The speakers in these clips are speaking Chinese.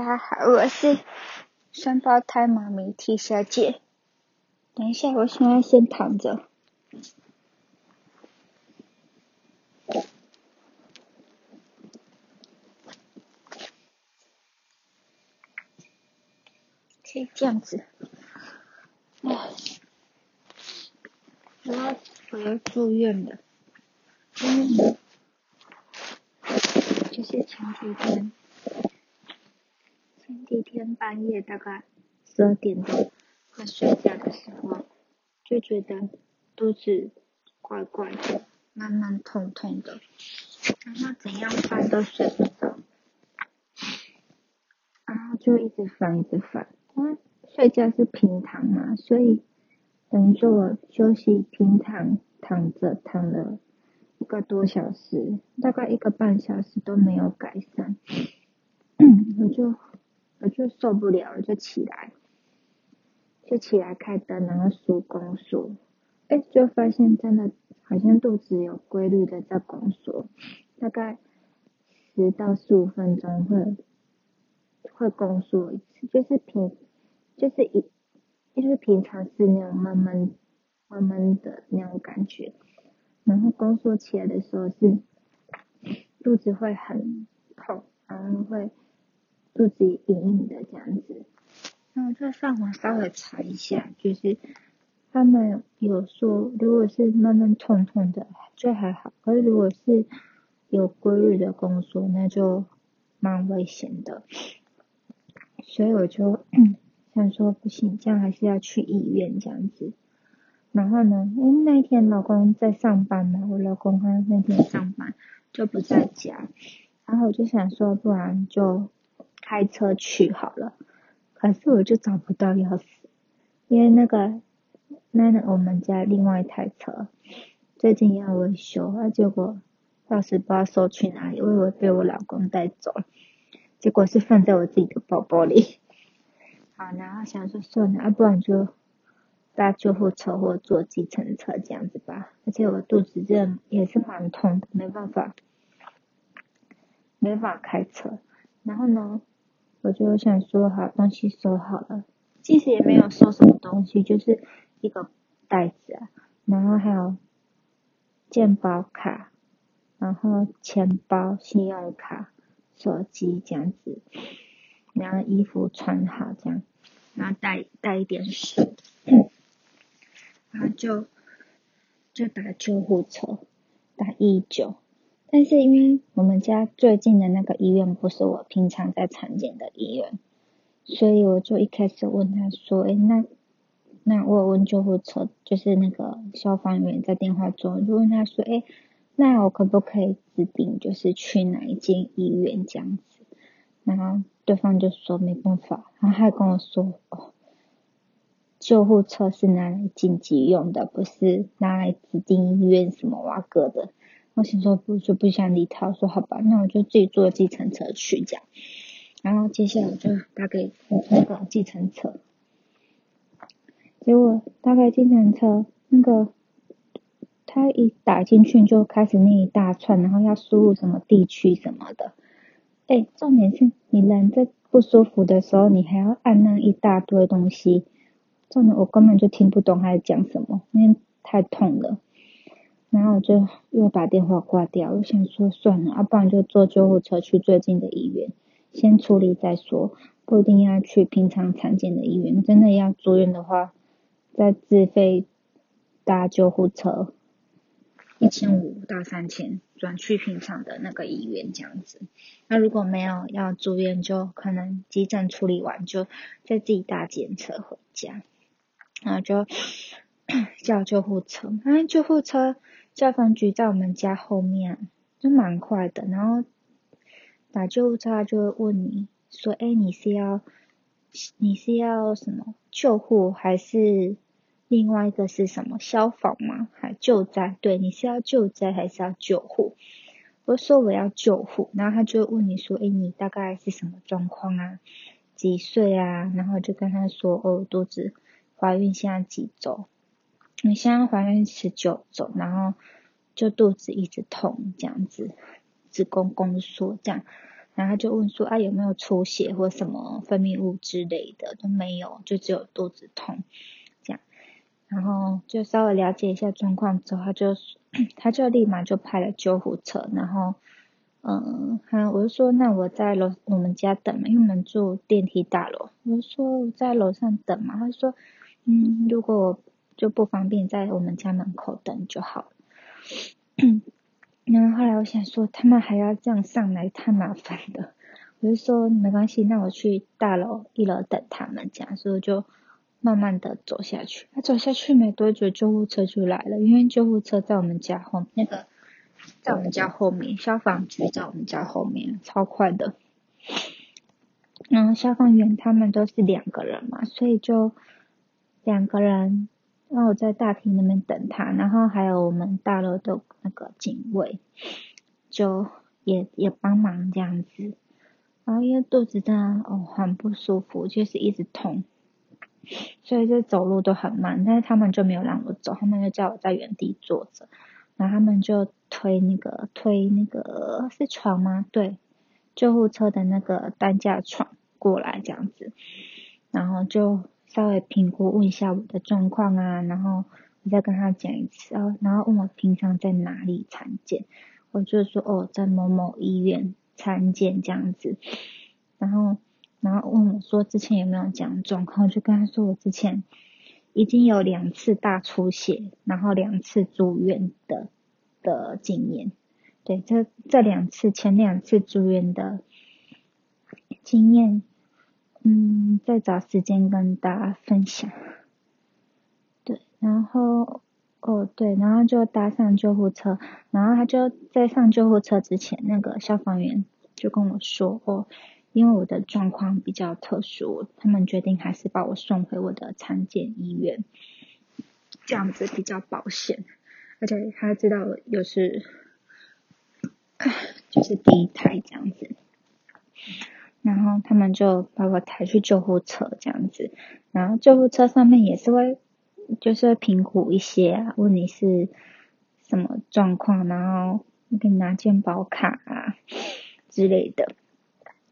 大家好，我是双胞胎妈咪 T 小姐。等一下，我现在先躺着。可以这样子。唉，我要我要住院了。嗯，就是前几天。前几天半夜大概十二点多快睡觉的时候，就觉得肚子怪怪的，慢慢痛痛的，然后怎样翻都睡不着，然后就一直翻一直翻。因为睡觉是平躺嘛，所以等于说我休息平躺躺着躺了一个多小时，大概一个半小时都没有改善，我就。我就受不了了，就起来，就起来开灯，然后数宫缩，哎，就发现真的好像肚子有规律的在宫缩，大概十到十五分钟会会宫缩一次，就是平就是一就是平常是那种慢慢慢慢的那种感觉，然后宫缩起来的时候是肚子会很痛，然后会。肚子隐隐的这样子，那我就上网稍微查一下，就是他们有说，如果是慢慢痛痛的就还好，可是如果是有规律的宫缩，那就蛮危险的。所以我就 想说，不行，这样还是要去医院这样子。然后呢，因为那天老公在上班嘛，我老公他那天上班就不在家，然后我就想说，不然就。开车去好了，可是我就找不到钥匙，因为那个那我们家另外一台车最近要维修，啊结果钥匙不知道收去哪里，我以为被我老公带走了，结果是放在我自己的包包里。好，然后想说算了，要不然就搭救护车或坐计程车这样子吧。而且我肚子这也是蛮痛的，没办法，没法开车。然后呢？我就想说，好东西收好了，其实也没有收什么东西，就是一个袋子啊，然后还有健保卡，然后钱包、信用卡、手机这样子，然后衣服穿好这样，然后带带一点水，然后就就打救护车，打一九。但是因为我们家最近的那个医院不是我平常在产检的医院，所以我就一开始问他说：“哎，那那我问救护车，就是那个消防员在电话中就问他说：‘哎，那我可不可以指定就是去哪一间医院这样子？’然后对方就说没办法，然后还跟我说：‘哦，救护车是拿来紧急用的，不是拿来指定医院什么哇哥的。’我想说不就不想理他，我说好吧，那我就自己坐计程车去这样。然后接下来我就打给那个计程车，结果打给计程车，那个他一打进去就开始那一大串，然后要输入什么地区什么的。哎，重点是你人在不舒服的时候，你还要按那一大堆东西，重点我根本就听不懂他在讲什么，因为太痛了。然后我就又把电话挂掉，我想说算了，要不然就坐救护车去最近的医院，先处理再说，不一定要去平常常见的医院。真的要住院的话，再自费搭救护车一千五到三千，转去平常的那个医院这样子。那如果没有要住院，就可能急诊处理完就再自己搭检车回家，然后就 叫救护车，啊，救护车。消防局在我们家后面，就蛮快的。然后打救护车就会问你说：“哎，你是要你是要什么救护，还是另外一个是什么消防吗？还救灾？对，你是要救灾还是要救护？”我说我要救护，然后他就问你说：“哎，你大概是什么状况啊？几岁啊？”然后就跟他说：“哦，肚子怀孕现在几周？”你现在怀孕十九周，然后就肚子一直痛这样子，子宫宫缩这样，然后就问说啊有没有出血或什么分泌物之类的都没有，就只有肚子痛这样。然后就稍微了解一下状况之后，他就他就立马就派了救护车，然后嗯，他我就说那我在楼我们家等嘛，因为我们住电梯大楼，我就说我在楼上等嘛，他说嗯如果我就不方便在我们家门口等就好。然后后来我想说，他们还要这样上来，太麻烦了。我就说没关系，那我去大楼一楼等他们，这样，所以我就慢慢的走下去。他走下去没多久，救护车就来了，因为救护车在我们家后那个，在我们家后面，消防局在我们家后面，超快的。然后消防员他们都是两个人嘛，所以就两个人。然后我在大厅那边等他，然后还有我们大楼的那个警卫，就也也帮忙这样子。然后因为肚子真的哦很不舒服，就是一直痛，所以就走路都很慢。但是他们就没有让我走，他们就叫我在原地坐着。然后他们就推那个推那个是床吗？对，救护车的那个担架床过来这样子，然后就。稍微评估问一下我的状况啊，然后我再跟他讲一次哦，然后问我平常在哪里产检，我就说哦在某某医院产检这样子，然后然后问我说之前有没有讲状况，我就跟他说我之前已经有两次大出血，然后两次住院的的经验，对这这两次前两次住院的经验。嗯，再找时间跟大家分享。对，然后哦对，然后就搭上救护车，然后他就在上救护车之前，那个消防员就跟我说哦，因为我的状况比较特殊，他们决定还是把我送回我的产检医院，这样子比较保险，而且他知道又是就是第一胎这样子。然后他们就把我抬去救护车这样子，然后救护车上面也是会，就是评估一些啊，问你是什么状况，然后给你拿健保卡啊之类的。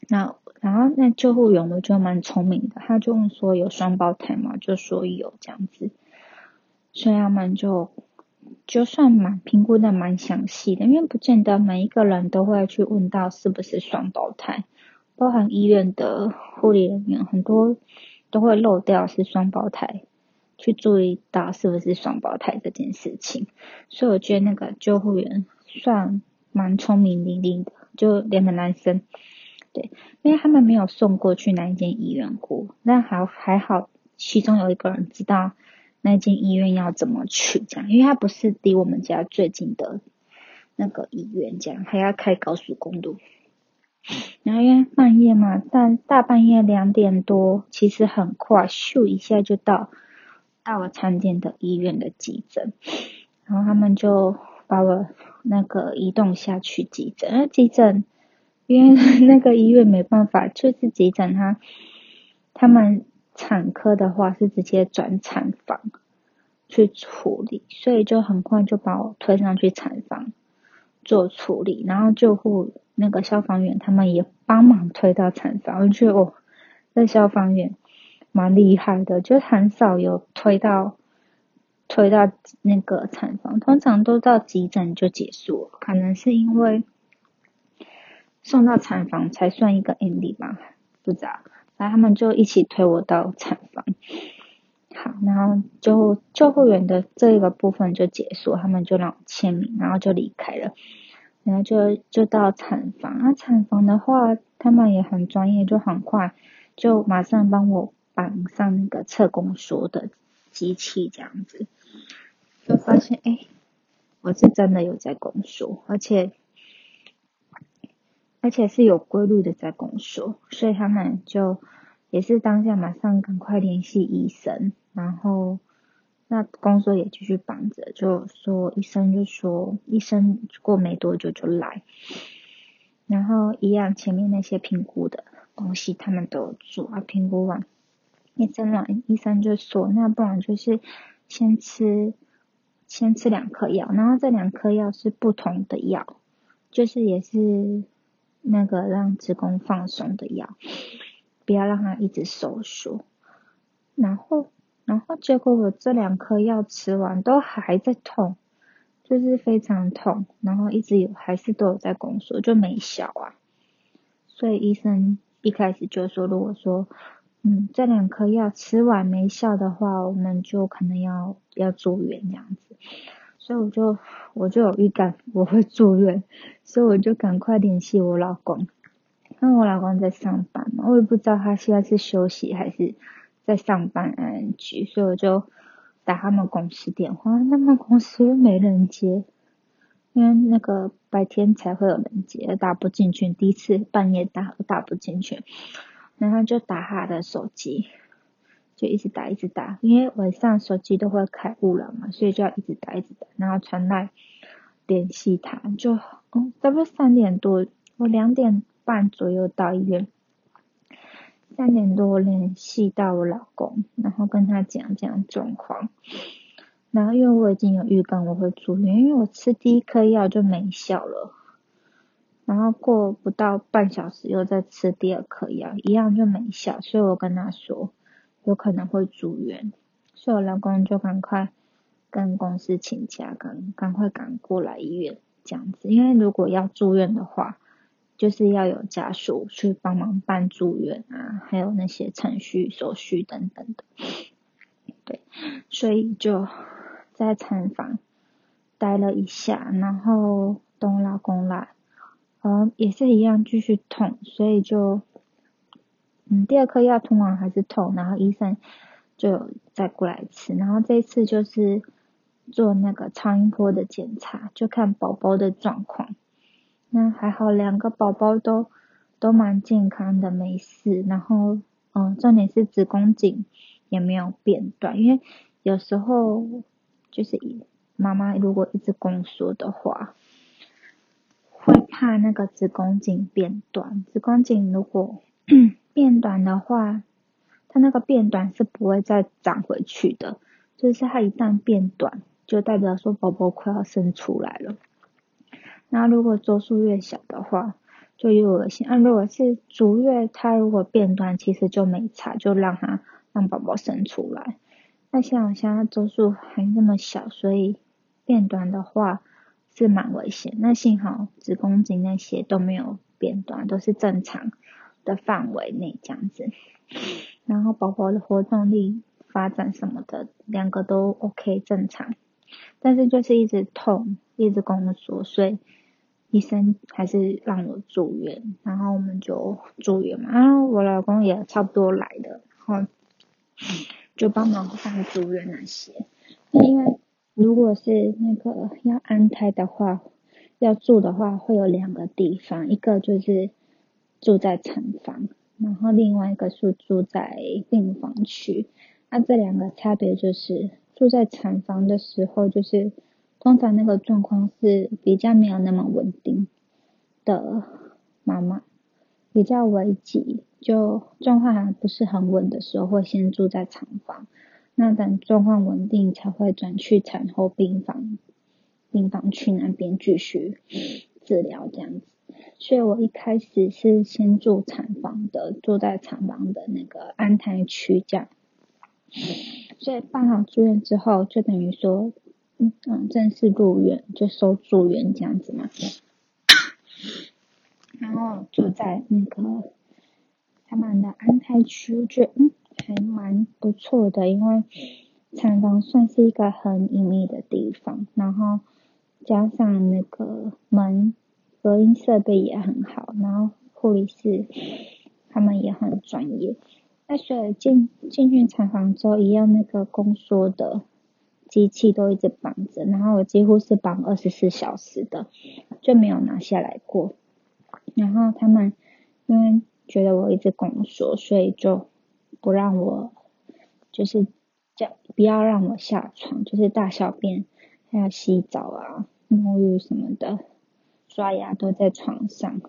然后，然后那救护员我觉得蛮聪明的，他就问说有双胞胎吗？就说有这样子，所以他们就就算蛮评估的蛮详细的，因为不见得每一个人都会去问到是不是双胞胎。包含医院的护理人员，很多都会漏掉是双胞胎，去注意到是不是双胞胎这件事情。所以我觉得那个救护员算蛮聪明伶俐的，就两个男生，对，因为他们没有送过去那一间医院过，但还还好，其中有一个人知道那间医院要怎么去，这样，因为他不是离我们家最近的那个医院，这样还要开高速公路。然后因为半夜嘛，但大半夜两点多，其实很快，咻一下就到到我产检的医院的急诊，然后他们就把我那个移动下去急诊。那急诊因为那个医院没办法，就是急诊，他他们产科的话是直接转产房去处理，所以就很快就把我推上去产房做处理，然后救护。那个消防员他们也帮忙推到产房，我觉得哦，那消防员蛮厉害的，就很少有推到推到那个产房，通常都到急诊就结束了，可能是因为送到产房才算一个 end 吧，不知道，然后他们就一起推我到产房，好，然后就救护员的这个部分就结束，他们就让我签名，然后就离开了。然后就就到产房，那产房的话，他们也很专业，就很快就马上帮我绑上那个测宫缩的机器，这样子，就发现哎，我是真的有在宫缩，而且而且是有规律的在宫缩，所以他们就也是当下马上赶快联系医生，然后。那工作也继续绑着，就说医生就说医生过没多久就来，然后一样前面那些评估的东西他们都做啊，评估完医生来，医生就说那不然就是先吃先吃两颗药，然后这两颗药是不同的药，就是也是那个让子宫放松的药，不要让它一直收缩。然后，然后结果我这两颗药吃完都还在痛，就是非常痛，然后一直有还是都有在宫缩，就没效啊。所以医生一开始就说，如果说嗯这两颗药吃完没效的话，我们就可能要要住院这样子。所以我就我就有预感我会住院，所以我就赶快联系我老公，因为我老公在上班嘛，我也不知道他现在是休息还是。在上班 NG，所以我就打他们公司电话，他们公司没人接，因为那个白天才会有人接，打不进去。第一次半夜打都打不进去，然后就打他的手机，就一直打一直打，因为晚上手机都会开雾了嘛，所以就要一直打一直打，然后传来联系他，就嗯，差不多三点多，我两点半左右到医院。三点多我联系到我老公，然后跟他讲讲状况。然后因为我已经有预感我会住院，因为我吃第一颗药就没效了。然后过不到半小时又再吃第二颗药，一样就没效，所以我跟他说有可能会住院，所以我老公就赶快跟公司请假，赶赶快赶过来医院这样子。因为如果要住院的话，就是要有家属去帮忙办住院啊，还有那些程序手续等等的，对，所以就在产房待了一下，然后等我老公来，嗯，也是一样继续痛，所以就，嗯，第二颗药通完还是痛，然后医生就再过来一次，然后这一次就是做那个超音波的检查，就看宝宝的状况。那还好，两个宝宝都都蛮健康的，没事。然后，嗯，重点是子宫颈也没有变短，因为有时候就是妈妈如果一直宫缩的话，会怕那个子宫颈变短。子宫颈如果 变短的话，它那个变短是不会再长回去的，就是它一旦变短，就代表说宝宝快要生出来了。那如果周数越小的话，就越恶心。那如果是足月，它如果变短，其实就没差，就让它让宝宝生出来。那像我现在周数还那么小，所以变短的话是蛮危险。那幸好子宫颈那些都没有变短，都是正常的范围内这样子。然后宝宝的活动力、发展什么的，两个都 OK 正常，但是就是一直痛，一直宫缩，所以。医生还是让我住院，然后我们就住院嘛。然后我老公也差不多来了，然后就帮忙办住院那些。那因为如果是那个要安胎的话，要住的话会有两个地方，一个就是住在产房，然后另外一个是住在病房区。那这两个差别就是住在产房的时候就是。通常那个状况是比较没有那么稳定的妈妈，比较危急，就状况还不是很稳的时候，会先住在产房，那等状况稳定才会转去产后病房，病房去那边继续治疗这样子。所以我一开始是先住产房的，住在产房的那个安胎区这样。所以办好住院之后，就等于说。嗯嗯，正式入院就收住院这样子嘛，然后住在那个他们的安胎区，我觉得嗯还蛮不错的，因为产房算是一个很隐秘的地方，然后加上那个门隔音设备也很好，然后护理师他们也很专业，那所以进进去产房之后，一样那个宫缩的。机器都一直绑着，然后我几乎是绑二十四小时的，就没有拿下来过。然后他们因为觉得我一直拱缩，所以就不让我，就是叫不要让我下床，就是大小便还要洗澡啊、沐浴什么的、刷牙都在床上。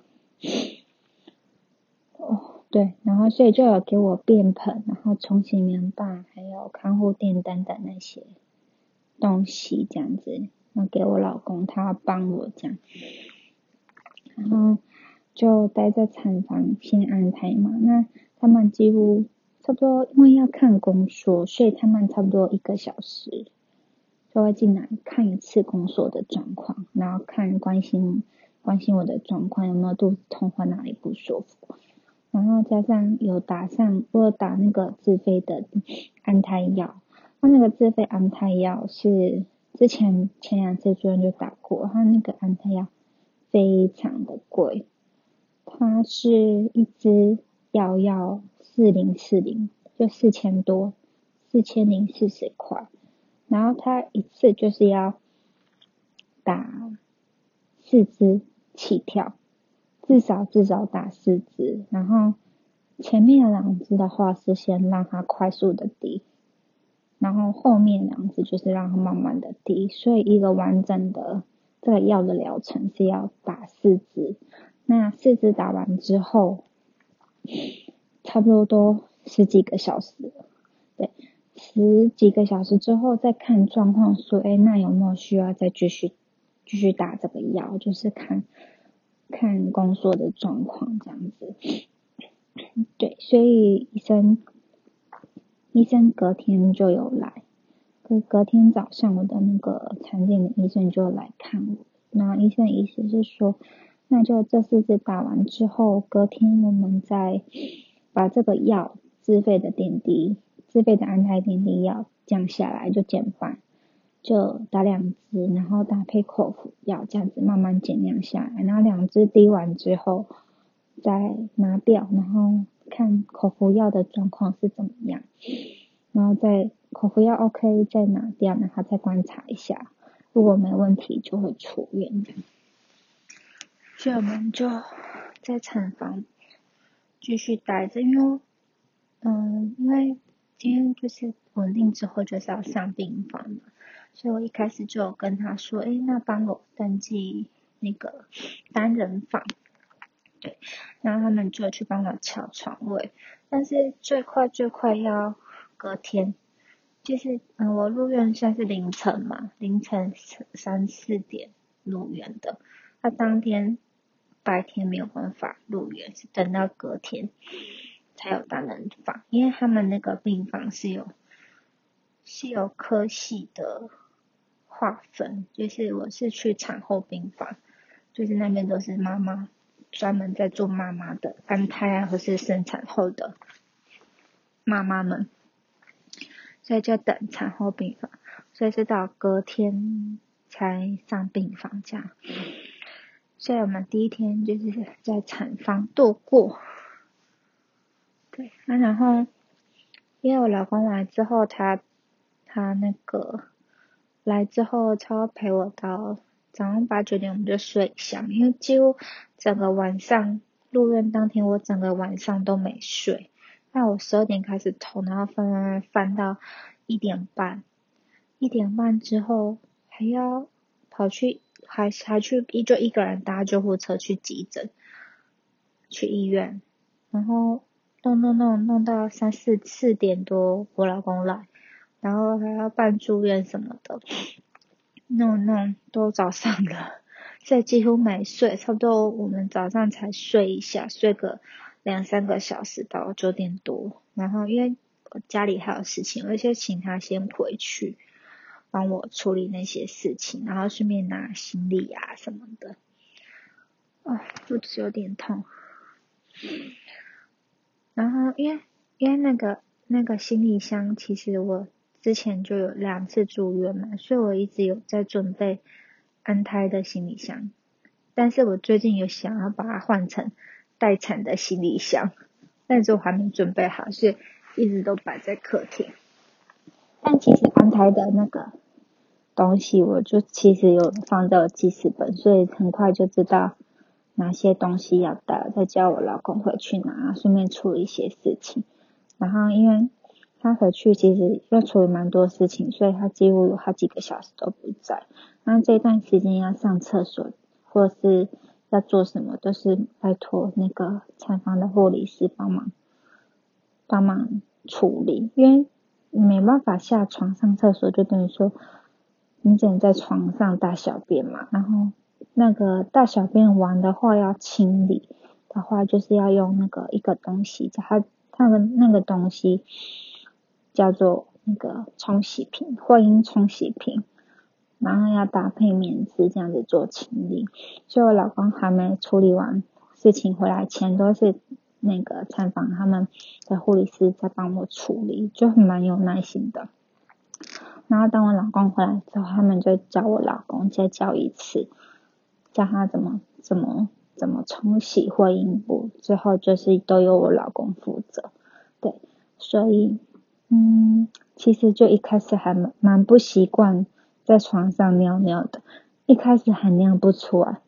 哦，对，然后所以就有给我便盆，然后冲洗棉棒，还有看护垫等等那些。东西这样子，然后给我老公，他要帮我这样，然后就待在产房先安胎嘛。那他们几乎差不多，因为要看宫缩，所以他们差不多一个小时就会进来看一次宫缩的状况，然后看关心关心我的状况有没有肚子痛或哪里不舒服，然后加上有打上我打那个自费的安胎药，他那个自费安胎药是之前前两次住院就打过，他那个安胎药非常的贵，它是一支药要。四零四零就四千多，四千零四十块，然后他一次就是要打四支起跳，至少至少打四支，然后前面的两支的话是先让它快速的滴，然后后面两次就是让它慢慢的滴，所以一个完整的这个药的疗程是要打四支，那四支打完之后。差不多都十几个小时了，对，十几个小时之后再看状况，说，哎，那有没有需要再继续继续打这个药？就是看看宫缩的状况这样子。对，所以医生医生隔天就有来，隔隔天早上我的那个产检的医生就来看我，那医生的意思是说，那就这四次打完之后，隔天我们再。把这个药自费的点滴、自费的安胎点滴药降下来，就减半，就打两支，然后搭配口服药，这样子慢慢减量下来。然后两支滴完之后再拿掉，然后看口服药的状况是怎么样，然后再口服药 OK 再拿掉，然后再观察一下，如果没问题就会出院。所以我们就在产房。继续待着，因为，嗯，因为今天就是稳定之后就是要上病房嘛，所以我一开始就跟他说，哎，那帮我登记那个单人房，对，然后他们就去帮我抢床位，但是最快最快要隔天，就是嗯，我入院现在是凌晨嘛，凌晨三四点入院的，他当天。白天没有办法入院，是等到隔天才有单人房，因为他们那个病房是有是有科系的划分，就是我是去产后病房，就是那边都是妈妈专门在做妈妈的安胎啊，或是生产后的妈妈们，所以就等产后病房，所以是到隔天才上病房这样。所以我们第一天就是在产房度过，对，那然后因为我老公来之后，他他那个来之后，他陪我到早上八九点，我们就睡一下，因为几乎整个晚上入院当天，我整个晚上都没睡。那我十二点开始痛，然后翻翻翻到一点半，一点半之后还要跑去。还还去就一个人搭救护车去急诊，去医院，然后弄弄弄弄到三四四点多，我老公来，然后还要办住院什么的，弄弄都早上了，在几乎没睡，差不多我们早上才睡一下，睡个两三个小时到九点多，然后因为家里还有事情，而且请他先回去。帮我处理那些事情，然后顺便拿行李啊什么的。哦，肚子有点痛。然后因为因为那个那个行李箱，其实我之前就有两次住院嘛，所以我一直有在准备安胎的行李箱。但是我最近有想要把它换成待产的行李箱，但是我还没准备好，所以一直都摆在客厅。但其实安胎的那个东西，我就其实有放到记事本，所以很快就知道哪些东西要带，再叫我老公回去拿，顺便处理一些事情。然后因为他回去其实要处理蛮多事情，所以他几乎有好几个小时都不在。那这段时间要上厕所或是要做什么，都是拜托那个产房的护理师帮忙帮忙处理，因为。没办法下床上厕所，就等于说你只能在床上大小便嘛。然后那个大小便完的话要清理，的话，就是要用那个一个东西，他他的那个东西叫做那个冲洗瓶，会阴冲洗瓶，然后要搭配棉质这样子做清理。所以我老公还没处理完事情回来前，都是那个产房他们的护理师在帮我处理，就很蛮有耐心的。然后等我老公回来之后，他们就教我老公再教一次，教他怎么怎么怎么冲洗会阴部，之后就是都由我老公负责。对，所以嗯，其实就一开始还蛮蛮不习惯在床上尿尿的，一开始还尿不出来，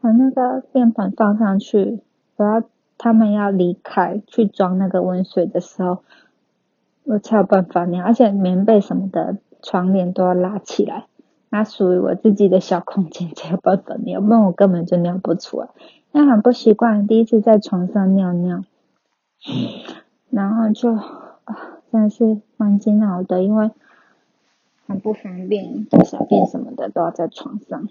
把那个便盆放上去，我要他们要离开去装那个温水的时候，我才有办法尿，而且棉被什么的。床帘都要拉起来，那属于我自己的小空间 才有办法尿，不然我根本就尿不出来。那很不习惯，第一次在床上尿尿，然后就啊，真的是蛮煎熬的，因为很不方便，大小便什么的都要在床上。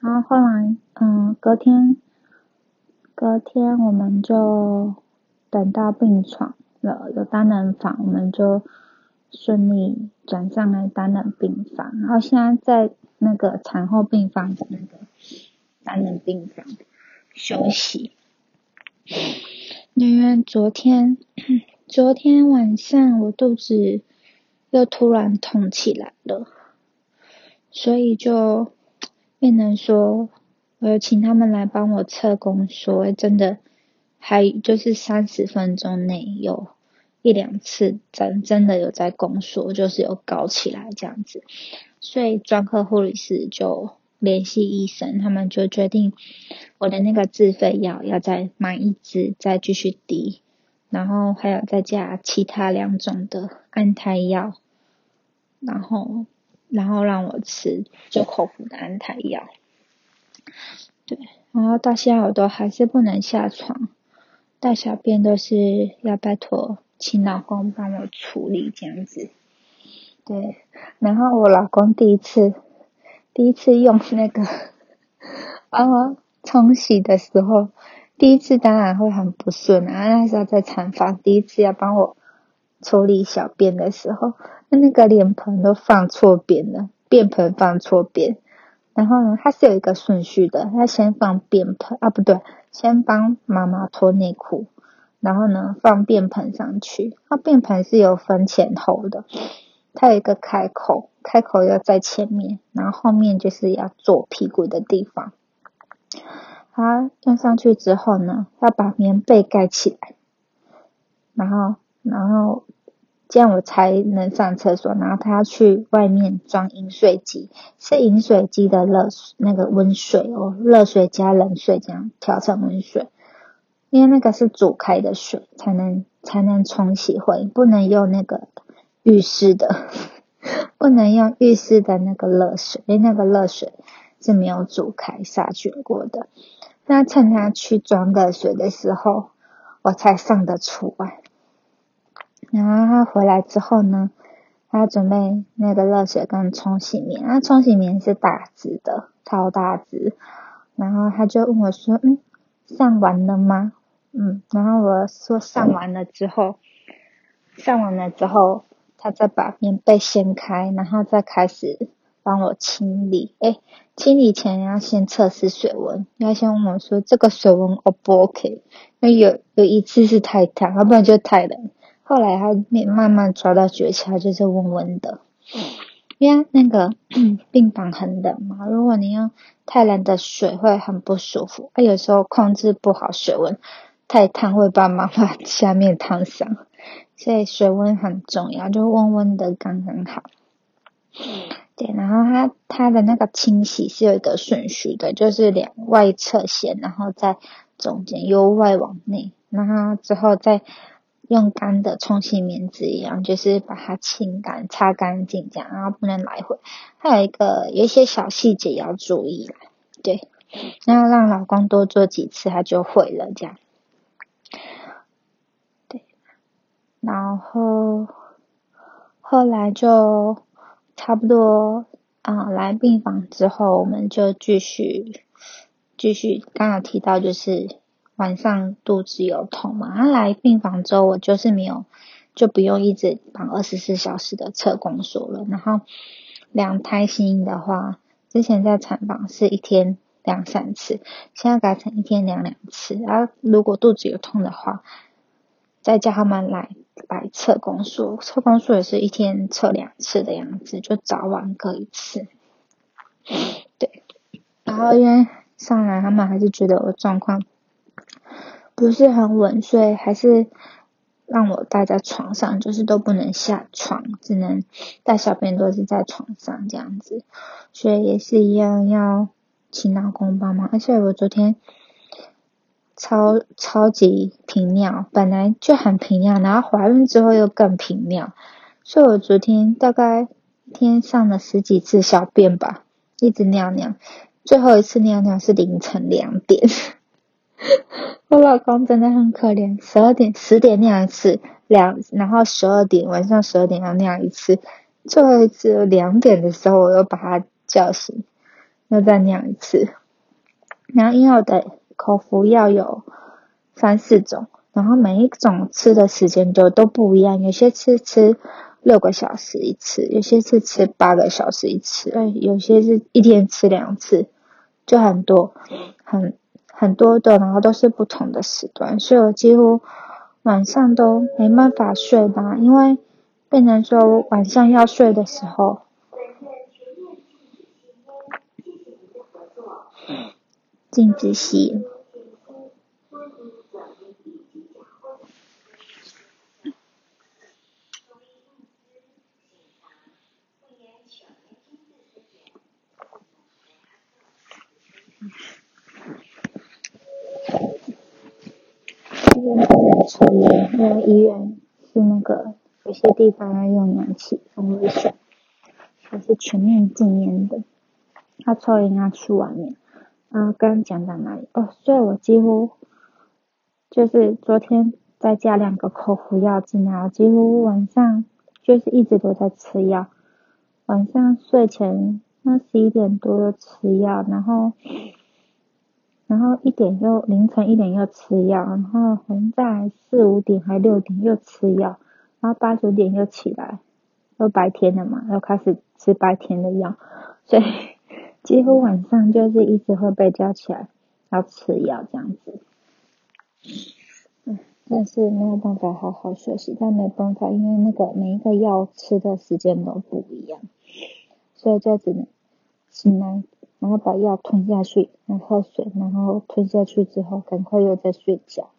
然后后来，嗯，隔天，隔天我们就等到病床了，有单人房，我们就。顺利转上来单人病房，然后现在在那个产后病房的那个单人病房休息。因为昨天昨天晚上我肚子又突然痛起来了，所以就变成说，我有请他们来帮我测宫缩，真的还就是三十分钟内有。一两次真真的有在宫缩，就是有搞起来这样子，所以专科护理师就联系医生，他们就决定我的那个自费药要再买一支，再继续滴，然后还有再加其他两种的安胎药，然后然后让我吃就口服的安胎药，对，然后到现在我都还是不能下床，大小便都是要拜托。请老公帮我处理这样子，对，然后我老公第一次第一次用那个 啊冲洗的时候，第一次当然会很不顺啊。那时候在产房第一次要帮我处理小便的时候，那那个脸盆都放错边了，便盆放错边。然后呢，它是有一个顺序的，它先放便盆啊，不对，先帮妈妈脱内裤。然后呢，放便盆上去。它便盆是有分前后的，它有一个开口，开口要在前面，然后后面就是要坐屁股的地方。它放上去之后呢，要把棉被盖起来，然后，然后这样我才能上厕所。然后他要去外面装饮水机，是饮水机的热那个温水哦，热水加冷水这样调成温水。因为那个是煮开的水，才能才能冲洗会，不能用那个浴室的，不能用浴室的那个热水，因为那个热水是没有煮开杀菌过的。那趁他去装热水的时候，我才上得出啊。然后他回来之后呢，他准备那个热水跟冲洗棉，那冲洗棉是大支的，超大支。然后他就问我说：“嗯，上完了吗？”嗯，然后我说上完了之后，上完了之后，他再把棉被掀开，然后再开始帮我清理。哎，清理前要先测试水温，要先问我说这个水温 O 不 OK？因为有有一次是太烫，要不然就太冷。后来他慢慢抓到诀窍，就是温温的。因为那个 病房很冷嘛，如果你用太冷的水会很不舒服。他有时候控制不好水温。太烫会把妈妈下面烫伤，所以水温很重要，就温温的刚刚好。然后它它的那个清洗是有一个顺序的，就是两外侧先，然后在中间由外往内，然后之后再用干的冲洗棉纸一样，就是把它清干、擦干净这样，然后不能来回。还有一个有一些小细节要注意啦，对，然后让老公多做几次，他就会了这样。对然后后来就差不多啊，来病房之后，我们就继续继续刚刚提到就是晚上肚子有痛嘛，他来病房之后，我就是没有就不用一直绑二十四小时的测宫缩了。然后量胎心的话，之前在产房是一天量三次，现在改成一天量两次。然后如果肚子有痛的话，再叫他们来来测宫缩，测宫缩也是一天测两次的样子，就早晚各一次。对，然后因为上来他们还是觉得我状况不是很稳，所以还是让我待在床上，就是都不能下床，只能带小便都是在床上这样子，所以也是一样要请老公帮忙。而且我昨天超超级频尿，本来就很频尿，然后怀孕之后又更频尿，所以我昨天大概一天上了十几次小便吧。一直尿尿，最后一次尿尿是凌晨两点。我老公真的很可怜，十二点十点尿一次，两然后十二点晚上十二点要尿一次，最后一次两点的时候我又把他叫醒，又再尿一次。然后因为我的口服药有三四种，然后每一种吃的时间就都不一样，有些吃吃。六个小时一次，有些是吃八个小时一次，哎，有些是一天吃两次，就很多，很很多的，然后都是不同的时段，所以我几乎晚上都没办法睡吧，因为变成说晚上要睡的时候，禁止吸。医院不能抽烟，因为医院是那个有些地方要用氧气风危险，还是全面禁烟的。他抽烟他去外面。啊，刚刚讲到哪里？哦，所以我几乎就是昨天再加两个口服药进来，我几乎晚上就是一直都在吃药。晚上睡前那十一点多吃药，然后。然后一点又凌晨一点又吃药，然后好像在四五点还六点又吃药，然后八九点又起来，又白天的嘛，又开始吃白天的药，所以 几乎晚上就是一直会被叫起来要吃药这样子。嗯，但是没有办法好好休息，但没办法，因为那个每一个药吃的时间都不一样，所以就只能醒来。然后把药吞下去，然后喝水，然后吞下去之后，赶快又在睡觉。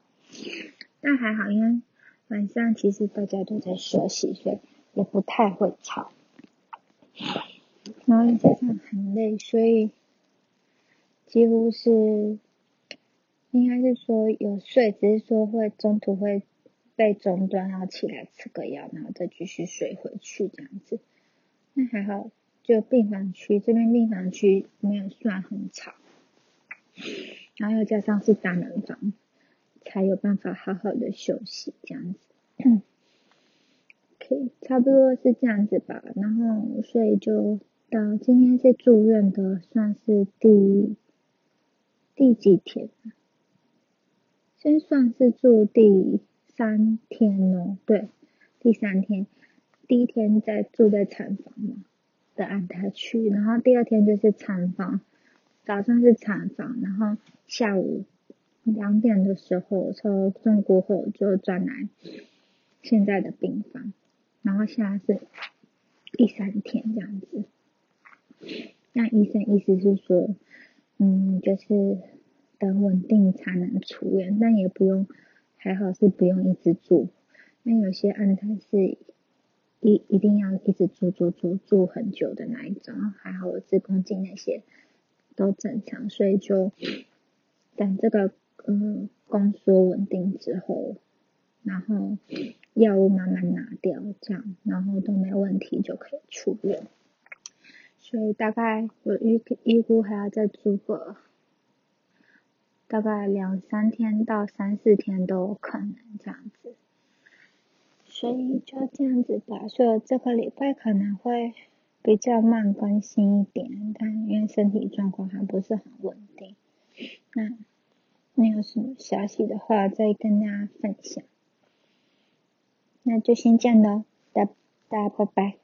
但还好，因为晚上其实大家都在休息，所以也不太会吵。然后加上很累，所以几乎是应该是说有睡，只是说会中途会被中断，然后起来吃个药，然后再继续睡回去这样子。那还好。就病房区这边病房区没有算很吵，然后又加上是大门房，才有办法好好的休息这样子。OK，差不多是这样子吧。然后所以就到今天是住院的，算是第第几天？先算是住第三天哦，对，第三天，第一天在住在产房嘛。的安胎区，然后第二天就是产房，早上是产房，然后下午两点的时候抽中过后就转来现在的病房，然后现在是第三天这样子。那医生意思是说，嗯，就是等稳定才能出院，但也不用，还好是不用一直住，那有些安胎是。一一定要一直住住住住很久的那一种，还好我子宫颈那些都正常，所以就等这个嗯宫缩稳定之后，然后药物慢慢拿掉，这样然后都没问题就可以出院。所以大概我预预估还要再住个大概两三天到三四天都有可能这样子。所以就这样子吧，所以这个礼拜可能会比较慢更新一点，但因为身体状况还不是很稳定，那没有什么消息的话，再跟大家分享。那就先这样喽，大大拜拜。